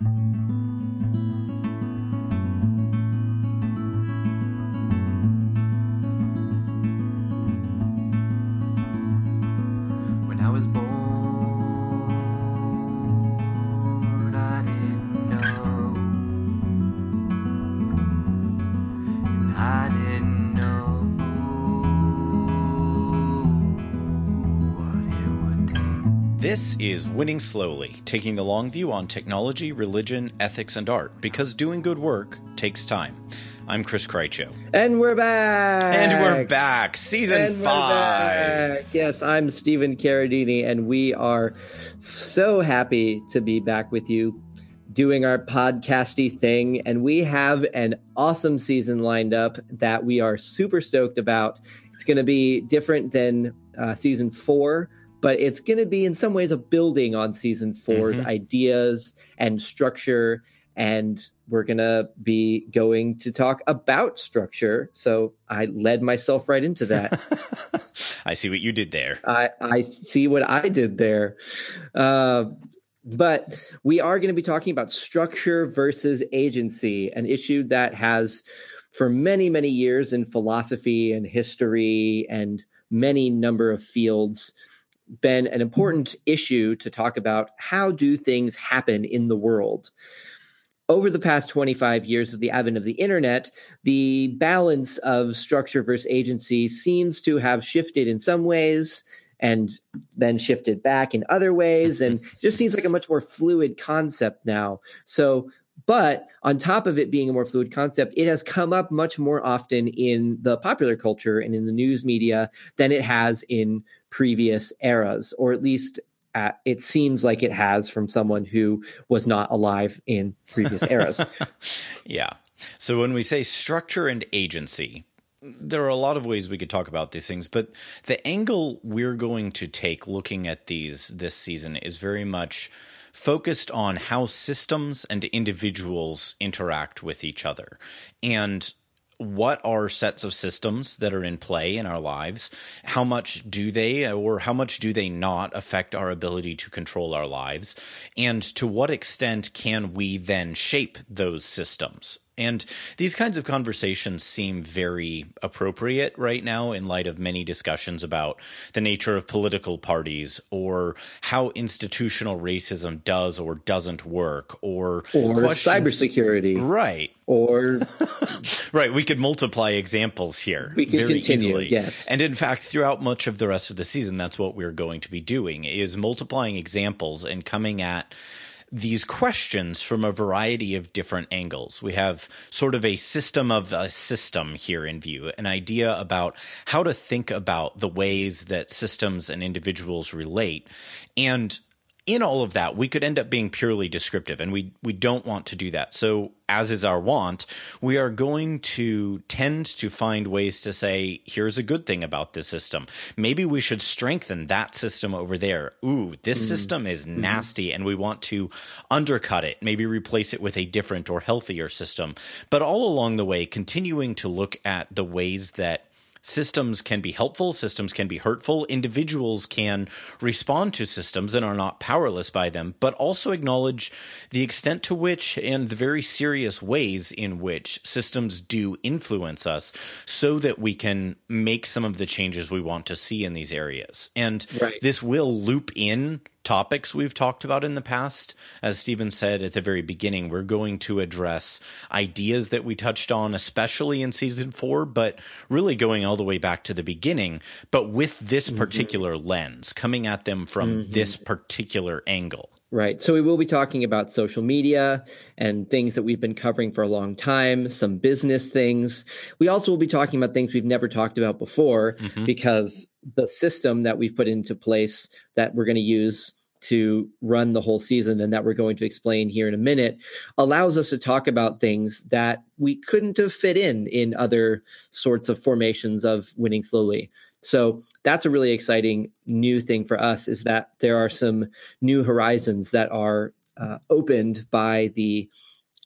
When This is Winning Slowly, taking the long view on technology, religion, ethics, and art, because doing good work takes time. I'm Chris Krycho. And we're back. And we're back, season And we're five. back. Yes, I'm Stephen Carradine, and we are so happy to be back with you doing our podcasty thing. And we have an awesome season lined up that we are super stoked about. It's going to be different than uh, season four, but it's going to be in some ways a building on season 4's Mhm. ideas and structure. And we're going to be going to talk about structure. So I led myself right into that. I see what you did there. I, I see what I did there. Uh, but we are going to be talking about structure versus agency, an issue that has, for many, many years in philosophy and history and many number of fields, been an mm-hmm. important issue to talk about. How do things happen in the world. Over the past 25 years of the advent of the internet, the balance of structure versus agency seems to have shifted in some ways and then shifted back in other ways and just seems like a much more fluid concept now. So but on top of it being a more fluid concept it has come up much more often in the popular culture and in the news media than it has in previous eras or at least uh, it seems like it has from someone who was not alive in previous eras Yeah. So when we say structure and agency, there are a lot of ways we could talk about these things, but the angle we're going to take looking at these this season is very much focused on how systems and individuals interact with each other. And what are sets of systems that are in play in our lives? How much do they or how much do they not affect our ability to control our lives? And to what extent can we then shape those systems? And these kinds of conversations seem very appropriate right now in light of many discussions about the nature of political parties or how institutional racism does or doesn't work or or questions- cybersecurity Right. or Right, we could multiply examples here We very continue, easily. yes. And in fact, throughout much of the rest of the season, that's what we're going to be doing is multiplying examples and coming at these questions from a variety of different angles. We have sort of a system of a system here in view, an idea about how to think about the ways that systems and individuals relate. And in all of that, we could end up being purely descriptive, and we we don't want to do that. So, as is our want, we are going to tend to find ways to say, "Here's a good thing about this system. Maybe we should strengthen that system over there. Ooh, this mm-hmm. system is mm-hmm. nasty, and we want to undercut it. Maybe replace it with a different or healthier system." But all along the way, continuing to look at the ways that Systems can be helpful, systems can be hurtful, individuals can respond to systems and are not powerless by them, but also acknowledge the extent to which and the very serious ways in which systems do influence us so that we can make some of the changes we want to see in these areas. And Right. this will loop in topics we've talked about in the past. As Stephen said at the very beginning, we're going to address ideas that we touched on, especially in season four, but really going all the way back to the beginning, but with this particular lens, coming at them from this particular angle. Right. So we will be talking about social media and things that we've been covering for a long time, some business things. We also will be talking about things we've never talked about before Mhm. because the system that we've put into place that we're going to use to run the whole season and that we're going to explain here in a minute allows us to talk about things that we couldn't have fit in in other sorts of formations of winning slowly. So that's a really exciting new thing for us is that there are some new horizons that are uh, opened by the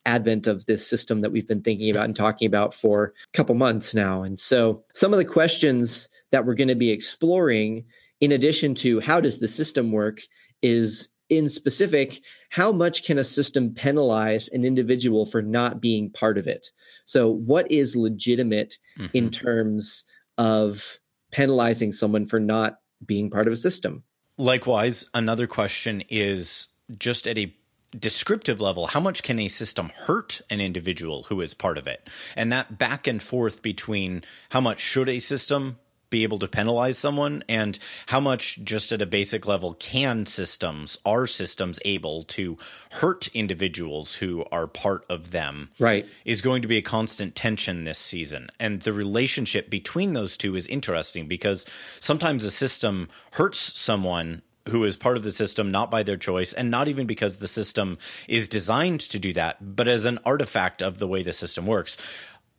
advent of this system that we've been thinking about and talking about for a couple months now. And so some of the questions that we're going to be exploring in addition to how does the system work is in specific, how much can a system penalize an individual for not being part of it? So, what is legitimate mm-hmm. in terms of penalizing someone for not being part of a system? Likewise, another question is just at a descriptive level, how much can a system hurt an individual who is part of it? And that back and forth between how much should a system be able to penalize someone and how much just at a basic level can systems are systems able to hurt individuals who are part of them right. is going to be a constant tension this season. And the relationship between those two is interesting because sometimes a system hurts someone who is part of the system not by their choice and not even because the system is designed to do that but as an artifact of the way the system works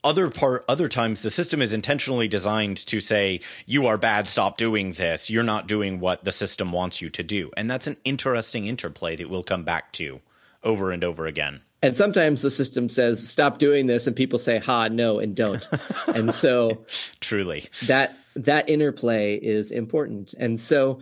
other part other times the system is intentionally designed to say you are bad stop doing this. You're not doing what the system wants you to do. And that's an interesting interplay that we'll come back to over and over again. And sometimes the system says stop doing this and people say ha no and don't. And so truly. that that interplay is important. And so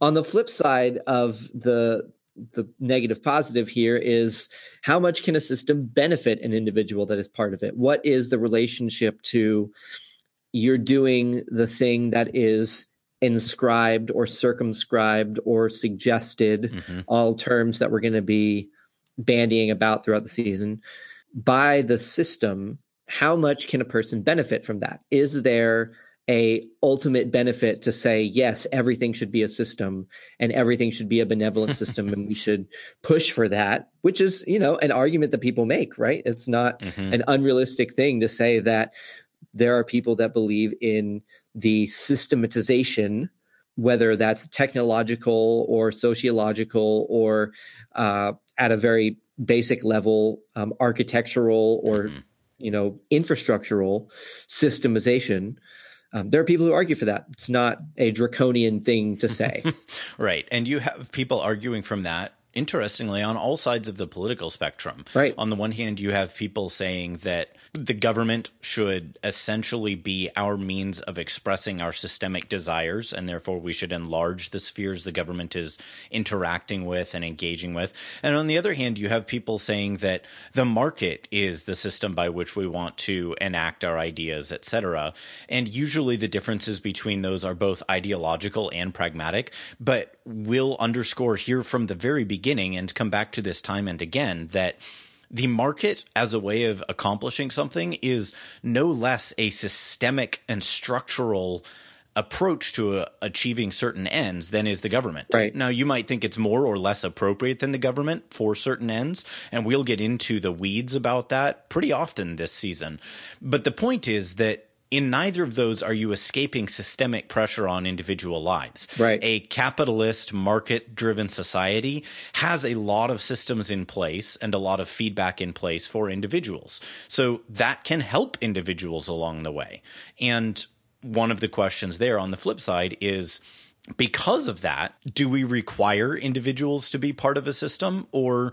on the flip side of the the negative positive here is how much can a system benefit an individual that is part of it? What is the relationship to you're doing the thing that is inscribed or circumscribed or suggested mm-hmm. all terms that we're going to be bandying about throughout the season? By the system how much can a person benefit from that? Is there a ultimate benefit to say yes everything should be a system and everything should be a benevolent system and we should push for that which is you know an argument that people make right it's not mm-hmm. an unrealistic thing to say that there are people that believe in the systematization whether that's technological or sociological or uh, at a very basic level um, architectural or mm-hmm. you know infrastructural systemization um, there are people who argue for that. It's not a draconian thing to say. right. And you have people arguing from that interestingly on all sides of the political spectrum. Right. On the one hand, you have people saying that the government should essentially be our means of expressing our systemic desires, and therefore we should enlarge the spheres the government is interacting with and engaging with. And on the other hand, you have people saying that the market is the system by which we want to enact our ideas, etc. And usually the differences between those are both ideological and pragmatic, but we'll underscore here from the very beginning and come back to this time and again that the market as a way of accomplishing something is no less a systemic and structural approach to uh, achieving certain ends than is the government. Right. Now, you might think it's more or less appropriate than the government for certain ends, and we'll get into the weeds about that pretty often this season. But the point is that in neither of those are you escaping systemic pressure on individual lives. Right. A capitalist, market driven society has a lot of systems in place and a lot of feedback in place for individuals. So that can help individuals along the way. And one of the questions there on the flip side is because of that, do we require individuals to be part of a system or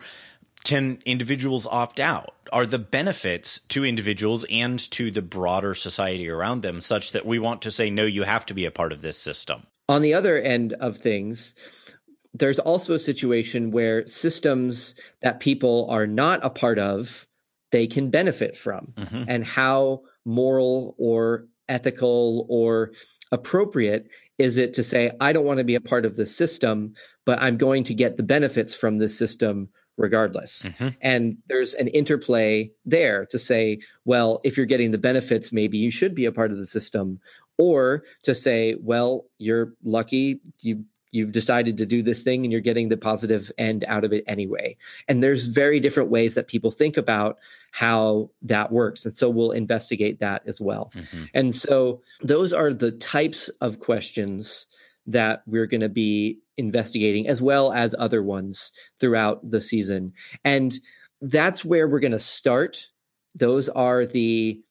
can individuals opt out? Are the benefits to individuals and to the broader society around them such that we want to say, no, you have to be a part of this system? On the other end of things, there's also a situation where systems that people are not a part of, they can benefit from. Mm-hmm. And how moral or ethical or appropriate is it to say, I don't want to be a part of the system, but I'm going to get the benefits from the system regardless. Mm-hmm. And there's an interplay there to say, well, if you're getting the benefits, maybe you should be a part of the system. Or to say, well, you're lucky, you you've decided to do this thing and you're getting the positive end out of it anyway. And there's very different ways that people think about how that works. And so we'll investigate that as well. Mm-hmm. And so those are the types of questions that we're going to be investigating, as well as other ones throughout the season. And that's where we're going to start. Those are the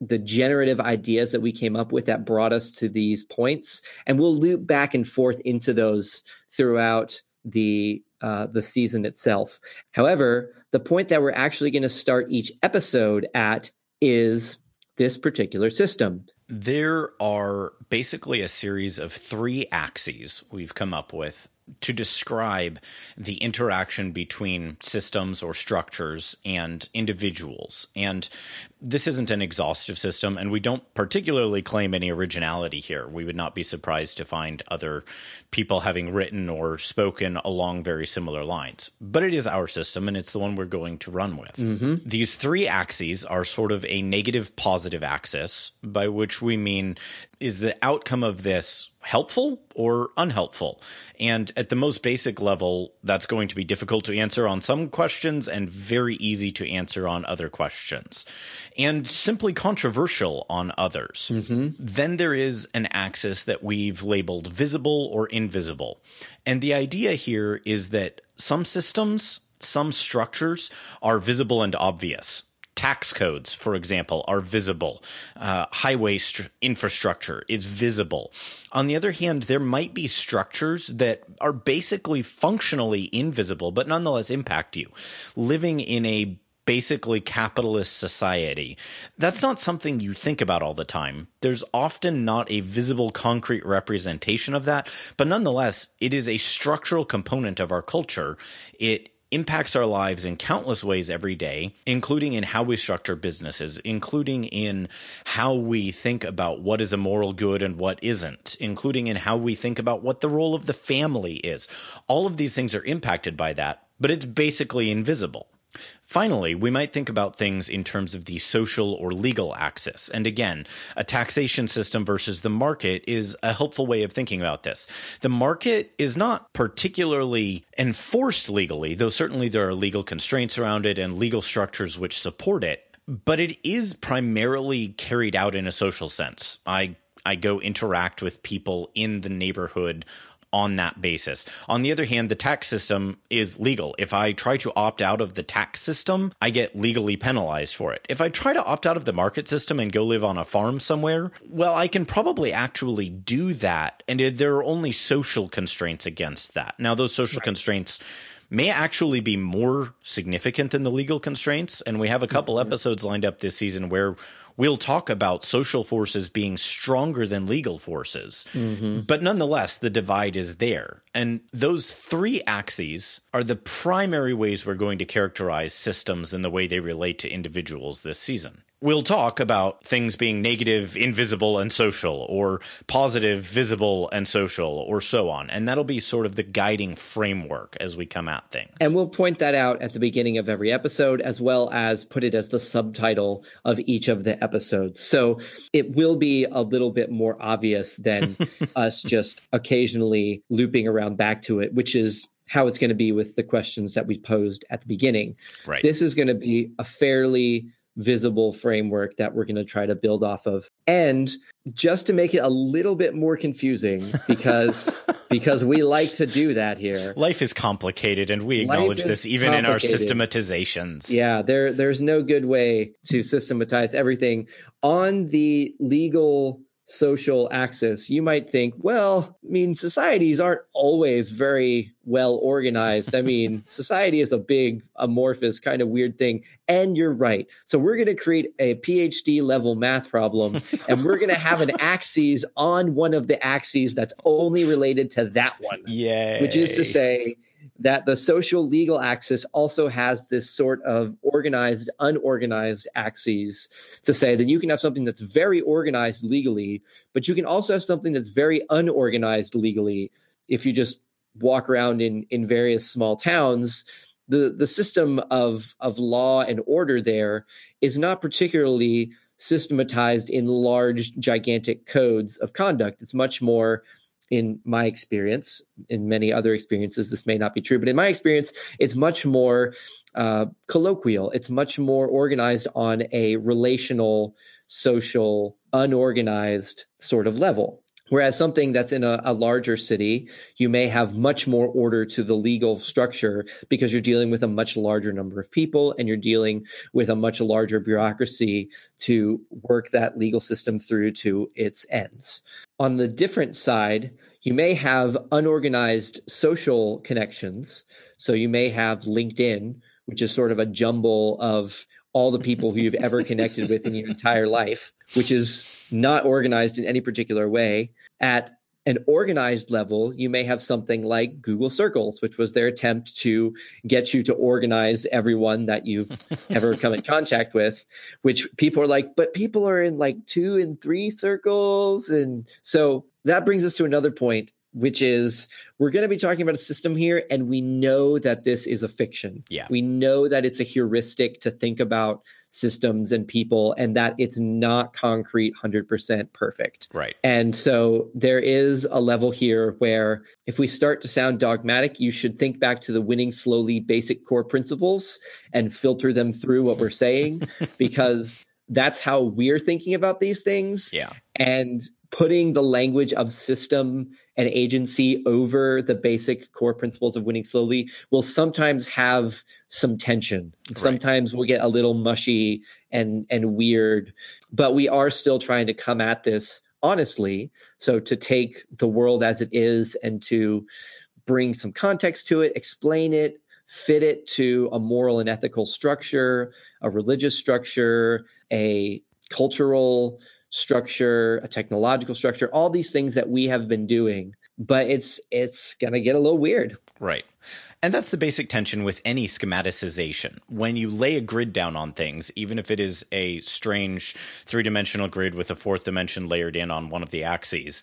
the generative ideas that we came up with that brought us to these points and we'll loop back and forth into those throughout the uh, the season itself however the point that we're actually going to start each episode at is this particular system there are basically a series of three axes we've come up with to describe the interaction between systems or structures and individuals. And this isn't an exhaustive system, and we don't particularly claim any originality here. We would not be surprised to find other people having written or spoken along very similar lines. But it is our system, and it's the one we're going to run with. Mm-hmm. These three axes are sort of a negative positive axis, by which we mean is the outcome of this helpful or unhelpful? And at the most basic level, that's going to be difficult to answer on some questions and very easy to answer on other questions, and simply controversial on others. Mm-hmm. Then there is an axis that we've labeled visible or invisible. And the idea here is that some systems, some structures are visible and obvious tax codes, for example, are visible. Uh, highway st- infrastructure is visible. On the other hand, there might be structures that are basically functionally invisible, but nonetheless impact you. Living in a basically capitalist society. That's not something you think about all the time. There's often not a visible concrete representation of that, but nonetheless, it is a structural component of our culture. It impacts our lives in countless ways every day, including in how we structure businesses, including in how we think about what is a moral good and what isn't, including in how we think about what the role of the family is. All of these things are impacted by that, but it's basically invisible. Finally, we might think about things in terms of the social or legal axis. And again, a taxation system versus the market is a helpful way of thinking about this. The market is not particularly enforced legally, though certainly there are legal constraints around it and legal structures which support it. But it is primarily carried out in a social sense. I I go interact with people in the neighborhood on that basis. On the other hand, the tax system is legal. If I try to opt out of the tax system, I get legally penalized for it. If I try to opt out of the market system and go live on a farm somewhere, well, I can probably actually do that. And there are only social constraints against that. Now, those social right. constraints may actually be more significant than the legal constraints. And we have a couple episodes lined up this season where we'll talk about social forces being stronger than legal forces. Mm-hmm. But nonetheless, the divide is there. And those three axes are the primary ways we're going to characterize systems and the way they relate to individuals this season we'll talk about things being negative, invisible, and social, or positive, visible, and social, or so on. And that'll be sort of the guiding framework as we come at things. And we'll point that out at the beginning of every episode, as well as put it as the subtitle of each of the episodes. So it will be a little bit more obvious than us just occasionally looping around back to it, which is how it's going to be with the questions that we posed at the beginning. Right. This is going to be a fairly visible framework that we're going to try to build off of. And just to make it a little bit more confusing because because we like to do that here. Life is complicated and we acknowledge this even in our systematizations. Yeah, there there's no good way to systematize everything on the legal social axis, you might think, well, I mean, societies aren't always very well organized. I mean, society is a big, amorphous, kind of weird thing. And you're right. So we're going to create a PhD level math problem, and we're going to have an axis on one of the axes that's only related to that one. Yeah. Which is to say, that the social legal axis also has this sort of organized, unorganized axes to say that you can have something that's very organized legally, but you can also have something that's very unorganized legally. If you just walk around in, in various small towns, the, the system of, of law and order there is not particularly systematized in large, gigantic codes of conduct. It's much more in my experience, in many other experiences, this may not be true, but in my experience, it's much more uh, colloquial. It's much more organized on a relational, social, unorganized sort of level. Whereas something that's in a, a, larger city, you may have much more order to the legal structure because you're dealing with a much larger number of people and you're dealing with a much larger bureaucracy to work that legal system through to its ends. On the different side, you may have unorganized social connections. So you may have LinkedIn, which is sort of a jumble of all the people who you've ever connected with in your entire life, which is not organized in any particular way. At an organized level, you may have something like Google Circles, which was their attempt to get you to organize everyone that you've ever come in contact with, which people are like, but people are in like two and three circles. And so that brings us to another point, which is we're going to be talking about a system here, and we know that this is a fiction. Yeah. We know that it's a heuristic to think about systems and people, and that it's not concrete, 100% perfect. Right. And so there is a level here where if we start to sound dogmatic, you should think back to the winning slowly basic core principles and filter them through what we're saying because that's how we're thinking about these things. Yeah. And putting the language of system and agency over the basic core principles of winning slowly will sometimes have some tension. Sometimes we'll get a little mushy and and weird, but we are still trying to come at this honestly. So to take the world as it is and to bring some context to it, explain it, fit it to a moral and ethical structure, a religious structure, a cultural structure, a technological structure, all these things that we have been doing. But it's it's gonna get a little weird. Right. And that's the basic tension with any schematicization. When you lay a grid down on things, even if it is a strange three dimensional grid with a fourth dimension layered in on one of the axes,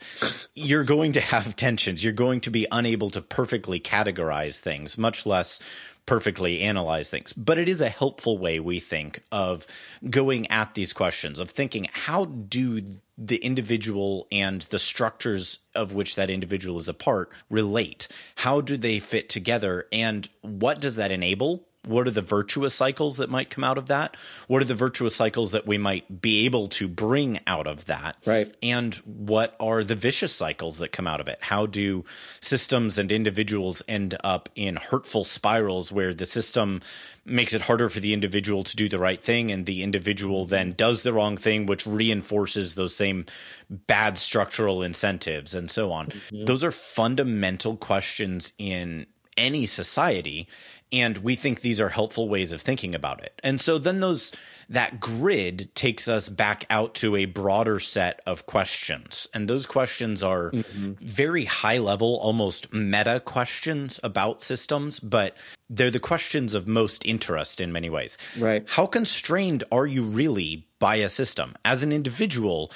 you're going to have tensions. You're going to be unable to perfectly categorize things, much less perfectly analyze things. But it is a helpful way, we think, of going at these questions, of thinking how do the individual and the structures of which that individual is a part relate? How do they fit together? And what does that enable? What are the virtuous cycles that might come out of that? What are the virtuous cycles that we might be able to bring out of that? Right. And what are the vicious cycles that come out of it? How do systems and individuals end up in hurtful spirals where the system makes it harder for the individual to do the right thing and the individual then does the wrong thing which reinforces those same bad structural incentives and so on Mm-hmm. those are fundamental questions in any society and we think these are helpful ways of thinking about it. And so then those that grid takes us back out to a broader set of questions. And those questions are mm-hmm. very high level almost meta questions about systems but they're the questions of most interest in many ways. Right. how constrained are you really by a system? As an individual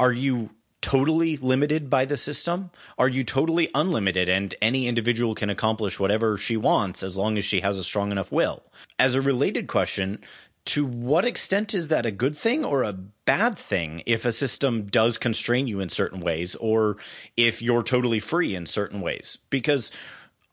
are you totally limited by the system? Are you totally unlimited and any individual can accomplish whatever she wants as long as she has a strong enough will? As a related question, to what extent is that a good thing or a bad thing if a system does constrain you in certain ways or if you're totally free in certain ways? Because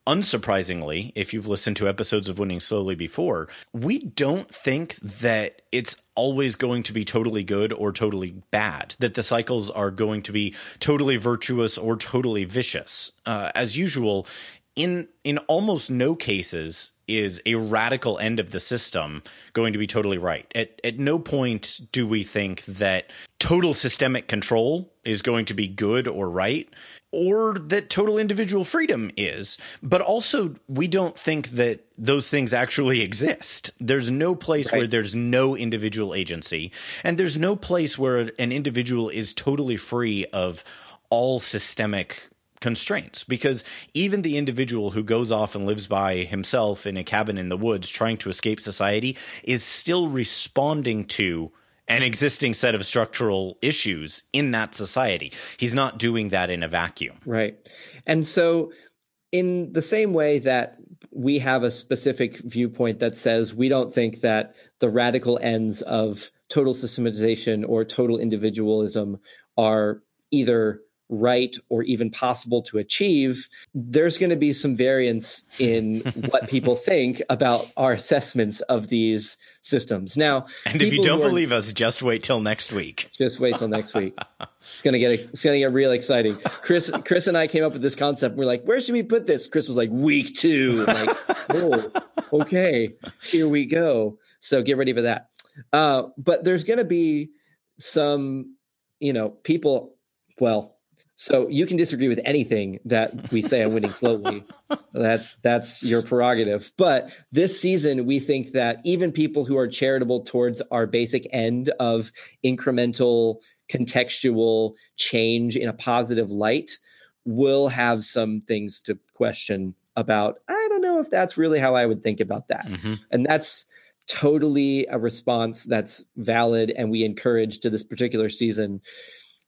unsurprisingly, if you've listened to episodes of Winning Slowly before, we don't think that it's always going to be totally good or totally bad, that the cycles are going to be totally virtuous or totally vicious. Uh, as usual, in in almost no cases is a radical end of the system going to be totally right. At at no point do we think that total systemic control is going to be good or right or that total individual freedom is. But also we don't think that those things actually exist. There's no place Right. where there's no individual agency and there's no place where an individual is totally free of all systemic constraints because even the individual who goes off and lives by himself in a cabin in the woods trying to escape society is still responding to an existing set of structural issues in that society. He's not doing that in a vacuum. Right. And so, in the same way that we have a specific viewpoint that says we don't think that the radical ends of total systematization or total individualism are either right or even possible to achieve, there's going to be some variance in what people think about our assessments of these systems. Now, And if you don't are- believe us, just wait till next week. just wait till next week. It's gonna get it's gonna get real exciting. Chris Chris and I came up with this concept. We're like, where should we put this? Chris was like, week two. I'm like, oh, okay, here we go. So get ready for that. Uh, but there's gonna be some, you know, people. Well, so you can disagree with anything that we say on winning slowly. That's that's your prerogative. But this season, we think that even people who are charitable towards our basic end of incremental, contextual change in a positive light will have some things to question about. I don't know if that's really how I would think about that. hmm And that's totally a response that's valid and we encourage to this particular season.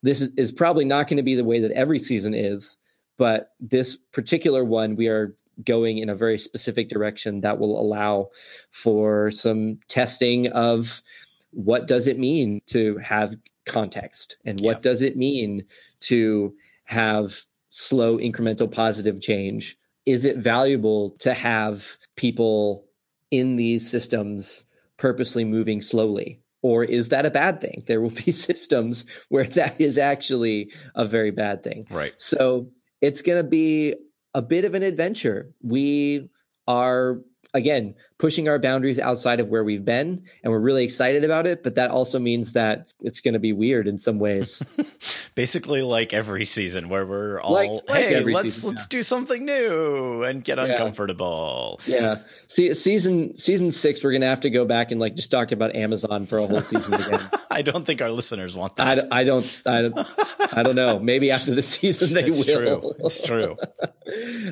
This is, probably not going to be the way that every season is, but this particular one, we are going in a very specific direction that will allow for some testing of what does it mean to have context and what Yeah. does it mean to have slow incremental positive change is it valuable to have people in these systems purposely moving slowly or is that a bad thing there will be systems where that is actually a very bad thing Right. so it's going to be a bit of an adventure. We are, again, pushing our boundaries outside of where we've been, and we're really excited about it. But that also means that it's going to be weird in some ways. Basically, like every season, where we're all, Like- like hey, let's season, let's do something new and get Yeah. uncomfortable. yeah. See, season season six, we're going to have to go back and like just talk about Amazon for a whole season again. I don't think our listeners want I, that. d- I don't I, don't- I don't know. Maybe after the season they it's will. true. It's true.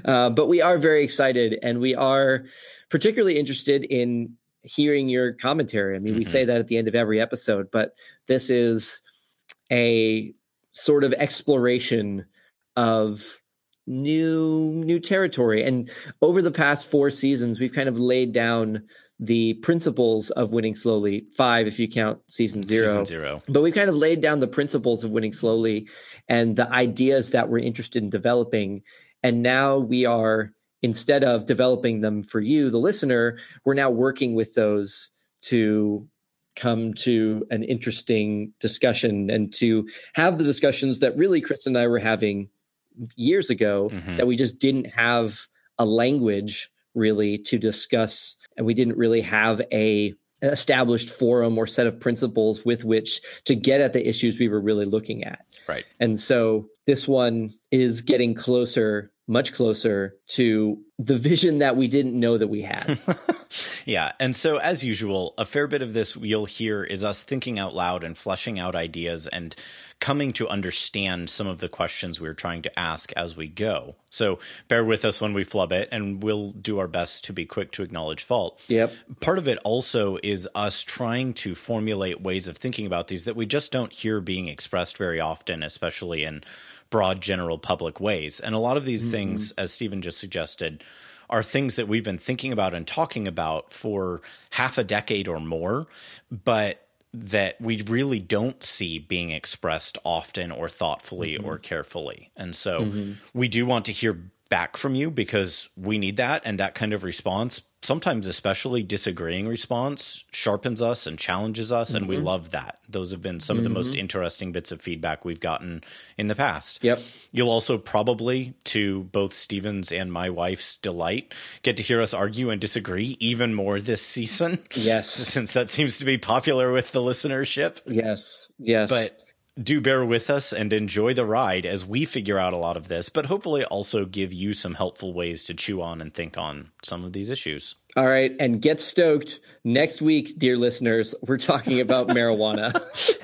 uh, but we are very excited and we are particularly interested in hearing your commentary. I mean, we Mhm. say that at the end of every episode, but this is a sort of exploration of new new territory and over the past four seasons we've kind of laid down the principles of winning slowly five if you count season zero Season zero. but we've kind of laid down the principles of winning slowly and the ideas that we're interested in developing and now we are instead of developing them for you the listener we're now working with those to come to an interesting discussion and to have the discussions that really chris and i were having years ago Mhm. that we just didn't have a language really to discuss and we didn't really have a established forum or set of principles with which to get at the issues we were really looking at Right. and so this one is getting closer much closer to the vision that we didn't know that we had yeah. And so, as usual, a fair bit of this you'll hear is us thinking out loud and fleshing out ideas and coming to understand some of the questions we're trying to ask as we go. So, bear with us when we flub it, and we'll do our best to be quick to acknowledge fault. yep Part of it also is us trying to formulate ways of thinking about these that we just don't hear being expressed very often, especially in broad general public ways. And a lot of these mm-hmm. things, as Stephen just suggested, are things that we've been thinking about and talking about for half a decade or more, but that we really don't see being expressed often or thoughtfully mm-hmm. or carefully. And so mm-hmm. we do want to hear back from you because we need that and that kind of response sometimes especially disagreeing response sharpens us and challenges us and we mm-hmm. love that. Those have been some of the most mm-hmm. interesting bits of feedback we've gotten in the past. Yep. You'll also probably, to both Stephen's and my wife's delight, get to hear us argue and disagree even more this season. Yes. Since that seems to be popular with the listenership. yes. Yes. But do bear with us and enjoy the ride as we figure out a lot of this, but hopefully also give you some helpful ways to chew on and think on some of these issues. all right and get stoked next week dear listeners we're talking about marijuana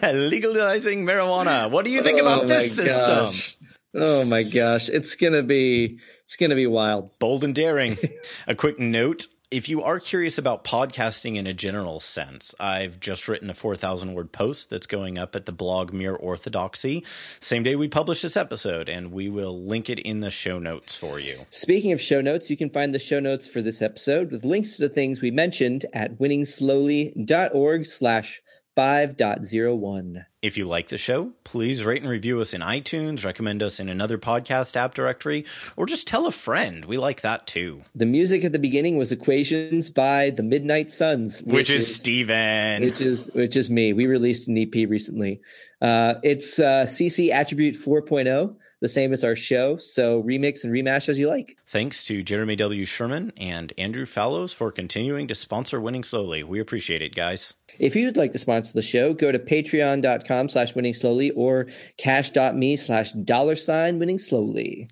Legalizing marijuana. What do you think about Oh this my system? gosh. Oh my gosh, it's gonna be it's gonna be wild. bold and daring. a quick note. If you are curious about podcasting in a general sense, I've just written a 4,000 word post that's going up at the blog Mere Orthodoxy, same day we publish this episode, and we will link it in the show notes for you. Speaking of show notes, you can find the show notes for this episode with links to the things we mentioned at winningslowly.org slash 5.01. If you like the show, please rate and review us in iTunes, recommend us in another podcast app directory, or just tell a friend. We like that too. The music at the beginning was Equations by the Midnight Suns, Which, is Stephen. which is which is me. We released an EP recently. Uh, it's uh, CC Attribute 4.0, the same as our show. So remix and remash as you like. Thanks to Jeremy W. Sherman and Andrew Fallows for continuing to sponsor Winning Slowly. We appreciate it, guys. If you'd like to sponsor the show, go to patreon.com slash winning slowly or cash.me slash dollar sign winning slowly.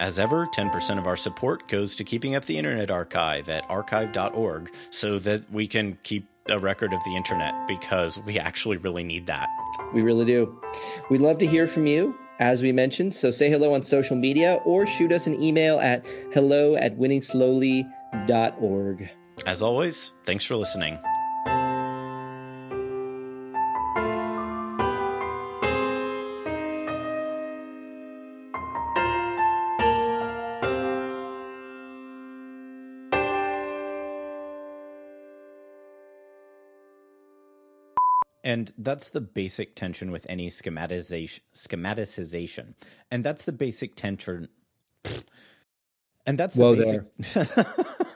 As ever, 10% of our support goes to keeping up the Internet Archive at archive.org so that we can keep a record of the internet because we actually really need that. We really do. We'd love to hear from you as we mentioned. So say hello on social media or shoot us an email at hello at winningslowly.org. As always, thanks for listening. And that's the basic tension with any schematization, schematicization. And that's the basic tension. And that's the Whoa basic.